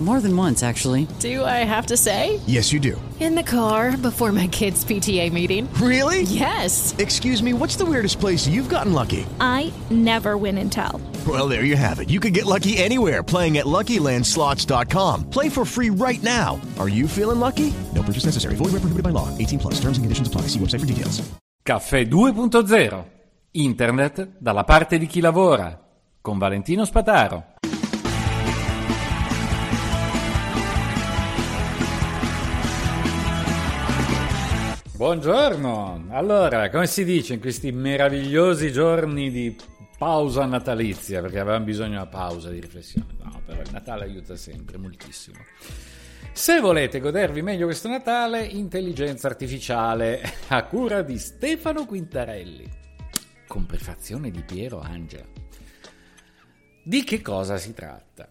More than once, actually. Do I have to say? Yes, you do. In the car before my kids' PTA meeting. Really? Yes. Excuse me, what's the weirdest place you've gotten lucky? I never win and tell. Well, there you have it. You can get lucky anywhere playing at LuckyLandSlots.com. Play for free right now. Are you feeling lucky? No purchase necessary. Void where prohibited by law. 18 plus. Terms and conditions apply. See website for details. Caffè 2.0. Internet dalla parte di chi lavora. Con Valentino Spataro. Buongiorno! Allora, come si dice in questi meravigliosi giorni di pausa natalizia, perché avevamo bisogno di una pausa di riflessione. No, però il Natale aiuta sempre, moltissimo. Se volete godervi meglio questo Natale, intelligenza artificiale a cura di Stefano Quintarelli, con prefazione di Piero Angela. Di che cosa si tratta?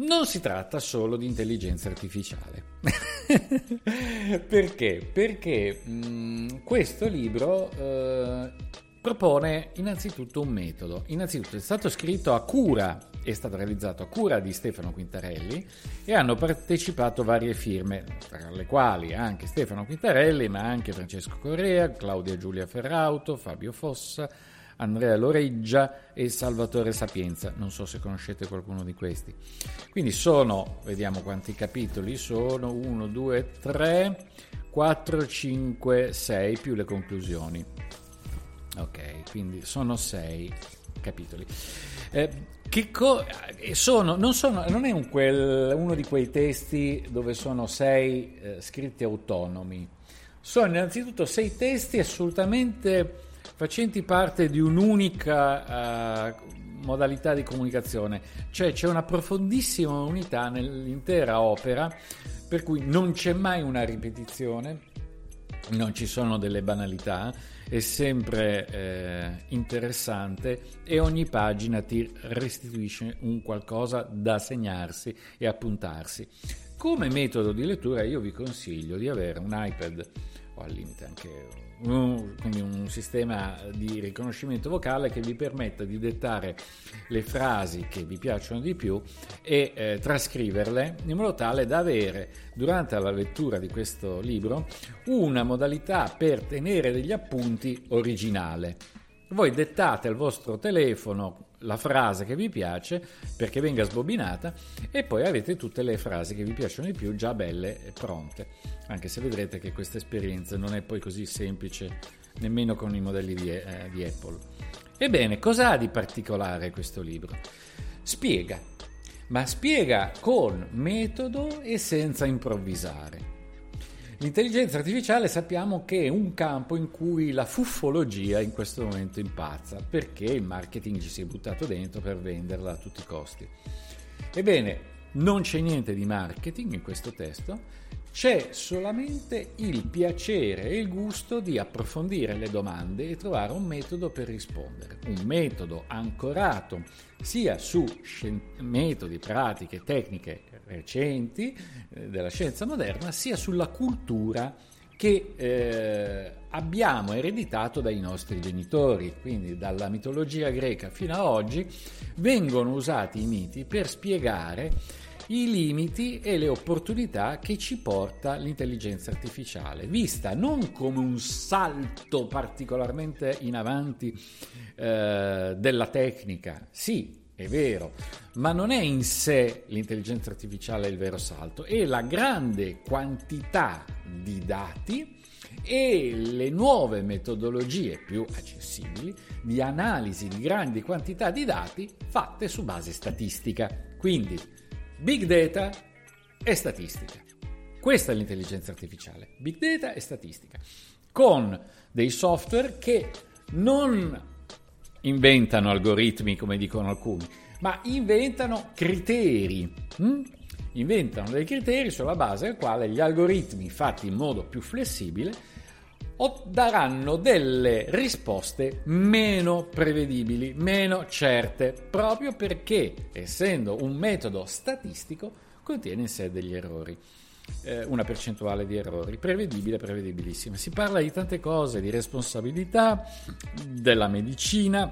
Non si tratta solo di intelligenza artificiale. Perché? Perché mh, questo libro eh, propone innanzitutto un metodo. Innanzitutto è stato scritto a cura, è stato realizzato a cura di Stefano Quintarelli e hanno partecipato varie firme, tra le quali anche Stefano Quintarelli, ma anche Francesco Correa, Claudia Giulia Ferrauto, Fabio Fossa, Andrea Loreggia e Salvatore Sapienza. Non so se conoscete qualcuno di questi. Quindi sono, vediamo quanti capitoli sono, 1, 2, 3, 4, 5, 6 più le conclusioni. Ok, quindi sono 6 capitoli. Eh, co- sono, non, sono, non è un quel, uno di quei testi dove sono 6 eh, scritti autonomi. Sono innanzitutto 6 testi assolutamente facenti parte di un'unica uh, modalità di comunicazione, cioè c'è una profondissima unità nell'intera opera, per cui non c'è mai una ripetizione, non ci sono delle banalità, è sempre eh, interessante e ogni pagina ti restituisce un qualcosa da segnarsi e appuntarsi. Come metodo di lettura io vi consiglio di avere un iPad o al limite anche un, quindi un sistema di riconoscimento vocale che vi permetta di dettare le frasi che vi piacciono di più e eh, trascriverle in modo tale da avere durante la lettura di questo libro una modalità per tenere degli appunti originale. Voi dettate al vostro telefono la frase che vi piace perché venga sbobinata e poi avete tutte le frasi che vi piacciono di più già belle e pronte, anche se vedrete che questa esperienza non è poi così semplice nemmeno con i modelli di, eh, di Apple. Ebbene, cosa ha di particolare questo libro? Spiega, ma spiega con metodo e senza improvvisare. L'intelligenza artificiale sappiamo che è un campo in cui la fuffologia in questo momento impazza, perché il marketing ci si è buttato dentro per venderla a tutti i costi. Ebbene, non c'è niente di marketing in questo testo, c'è solamente il piacere e il gusto di approfondire le domande e trovare un metodo per rispondere, un metodo ancorato sia su metodi, pratiche, tecniche recenti eh, della scienza moderna, sia sulla cultura che eh, abbiamo ereditato dai nostri genitori, quindi dalla mitologia greca fino ad oggi, vengono usati i miti per spiegare i limiti e le opportunità che ci porta l'intelligenza artificiale, vista non come un salto particolarmente in avanti eh, della tecnica, sì, è vero, ma non è in sé l'intelligenza artificiale il vero salto, è la grande quantità di dati e le nuove metodologie più accessibili di analisi di grandi quantità di dati fatte su base statistica. Quindi big data e statistica. Questa è l'intelligenza artificiale, big data e statistica, con dei software che non inventano algoritmi come dicono alcuni, ma inventano criteri. Hm? Inventano dei criteri sulla base del quale gli algoritmi fatti in modo più flessibile daranno delle risposte meno prevedibili, meno certe, proprio perché, essendo un metodo statistico, contiene in sé degli errori. eh, una percentuale di errori, prevedibile, prevedibilissima. Si parla di tante cose, di responsabilità, della medicina,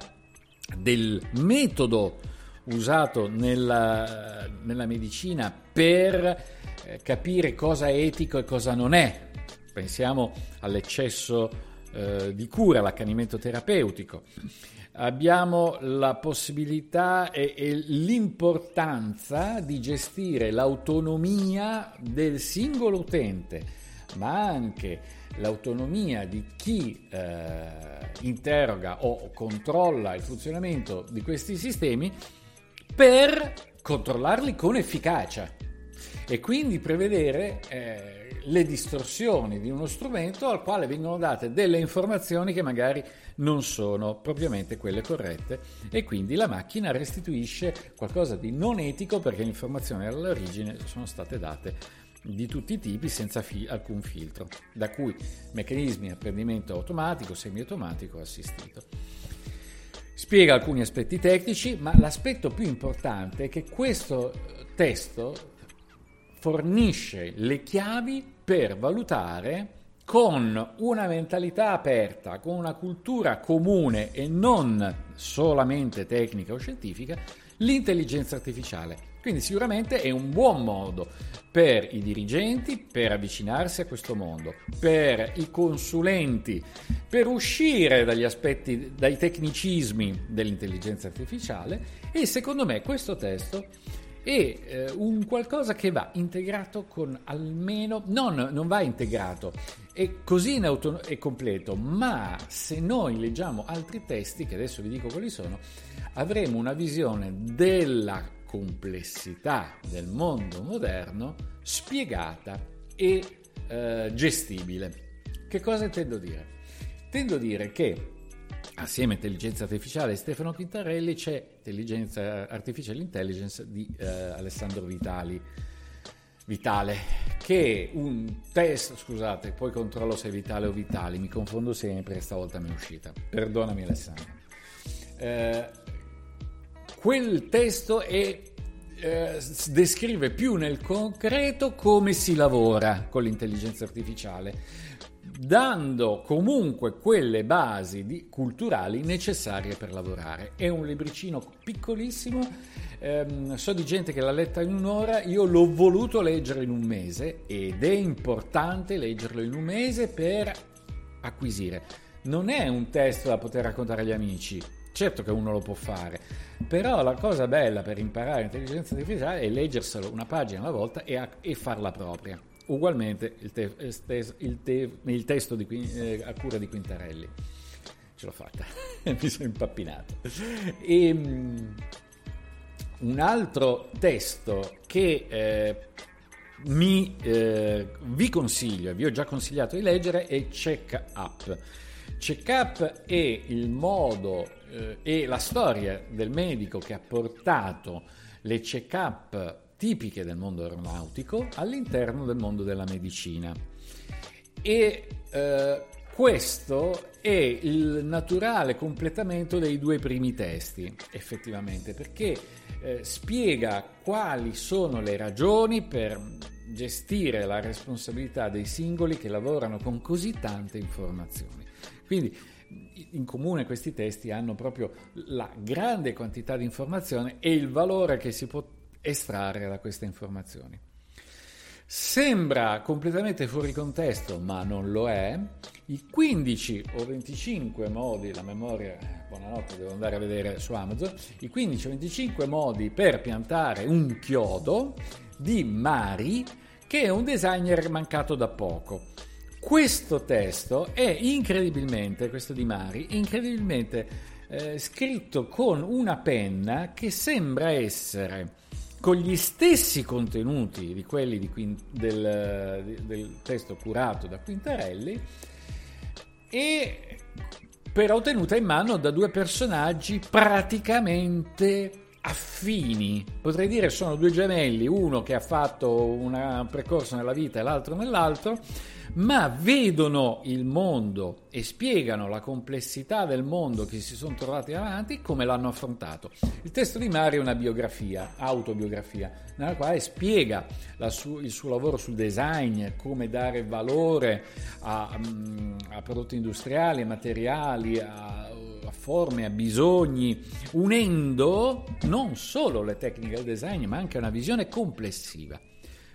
del metodo usato nella, nella medicina per eh, capire cosa è etico e cosa non è. Pensiamo all'eccesso eh, di cura, l'accanimento terapeutico. Abbiamo la possibilità e, e l'importanza di gestire l'autonomia del singolo utente, ma anche l'autonomia di chi eh, interroga o controlla il funzionamento di questi sistemi per controllarli con efficacia e quindi prevedere eh, le distorsioni di uno strumento al quale vengono date delle informazioni che magari non sono propriamente quelle corrette e quindi la macchina restituisce qualcosa di non etico perché le informazioni all'origine sono state date di tutti i tipi senza fi- alcun filtro, da cui meccanismi di apprendimento automatico, semiautomatico assistito. Spiega alcuni aspetti tecnici, ma l'aspetto più importante è che questo testo fornisce le chiavi per valutare con una mentalità aperta, con una cultura comune e non solamente tecnica o scientifica, l'intelligenza artificiale. Quindi sicuramente è un buon modo per i dirigenti per avvicinarsi a questo mondo, per i consulenti per uscire dagli aspetti, dai tecnicismi dell'intelligenza artificiale e secondo me questo testo è eh, un qualcosa che va integrato con almeno, non, non va integrato, è così in auto, è completo, ma se noi leggiamo altri testi, che adesso vi dico quali sono, avremo una visione della complessità del mondo moderno spiegata e eh, gestibile. Che cosa intendo dire? Intendo dire che assieme a intelligenza artificiale di Stefano Quintarelli c'è intelligenza artificial intelligence di eh, Alessandro Vitali. Vitale, che un test, scusate, poi controllo se è Vitale o Vitali, mi confondo sempre, stavolta mi è uscita. Perdonami Alessandro. Eh, quel testo è, eh, descrive più nel concreto come si lavora con l'intelligenza artificiale dando comunque quelle basi di, culturali necessarie per lavorare. È un libricino piccolissimo, ehm, so di gente che l'ha letta in un'ora, io l'ho voluto leggere in un mese ed è importante leggerlo in un mese per acquisire. Non è un testo da poter raccontare agli amici, certo che uno lo può fare, però la cosa bella per imparare intelligenza artificiale è leggerselo una pagina alla volta e, a, e farla propria. Ugualmente il, te, il, te, il testo di, eh, a cura di Quintarelli. Ce l'ho fatta, mi sono impappinato. E, um, un altro testo che eh, mi, eh, vi consiglio, vi ho già consigliato di leggere, è Check Up. Check Up è il modo eh, e la storia del medico che ha portato le check up tipiche del mondo aeronautico all'interno del mondo della medicina. E eh, questo è il naturale completamento dei due primi testi, effettivamente, perché eh, spiega quali sono le ragioni per gestire la responsabilità dei singoli che lavorano con così tante informazioni. Quindi in comune questi testi hanno proprio la grande quantità di informazione e il valore che si può estrarre da queste informazioni. Sembra completamente fuori contesto, ma non lo è. I 15 o 25 modi, la memoria, buonanotte, devo andare a vedere su Amazon, i 15 o 25 modi per piantare un chiodo di Mari, che è un designer mancato da poco. Questo testo è incredibilmente, questo di Mari, incredibilmente eh, scritto con una penna che sembra essere con gli stessi contenuti di quelli di Quint- del, del testo curato da Quintarelli e però tenuta in mano da due personaggi praticamente affini, potrei dire sono due gemelli, uno che ha fatto un percorso nella vita e l'altro nell'altro, ma vedono il mondo e spiegano la complessità del mondo che si sono trovati avanti come l'hanno affrontato. Il testo di Mario è una biografia, autobiografia, nella quale spiega su- il suo lavoro sul design, come dare valore a, mm, a prodotti industriali, a materiali, a, a forme, a bisogni, unendo non solo le tecniche del design, ma anche una visione complessiva.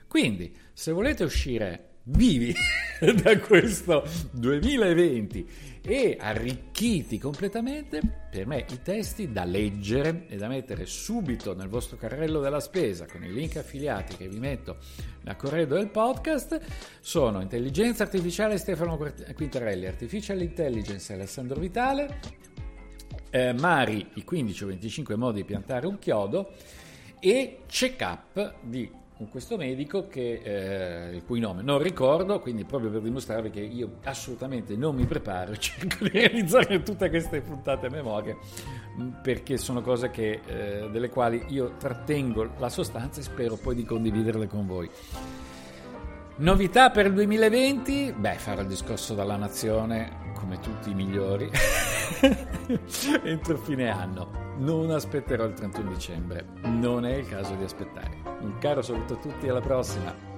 Quindi, se volete uscire vivi da questo 2020 e arricchiti completamente, per me i testi da leggere e da mettere subito nel vostro carrello della spesa con i link affiliati che vi metto nel corredo del podcast sono Intelligenza Artificiale Stefano Quintarelli, Artificial Intelligence Alessandro Vitale, eh, Mari, i 15 o 25 modi di piantare un chiodo e Check Up di con questo medico che, eh, il cui nome non ricordo, quindi proprio per dimostrarvi che io assolutamente non mi preparo, cerco di realizzare tutte queste puntate a memoria mm, perché sono cose che, eh, delle quali io trattengo la sostanza e spero poi di condividerle con voi. Novità per il 2020? Beh, fare il discorso dalla nazione, come tutti i migliori, entro fine anno. Non aspetterò il 31 dicembre, non è il caso di aspettare. Un caro saluto a tutti, alla prossima!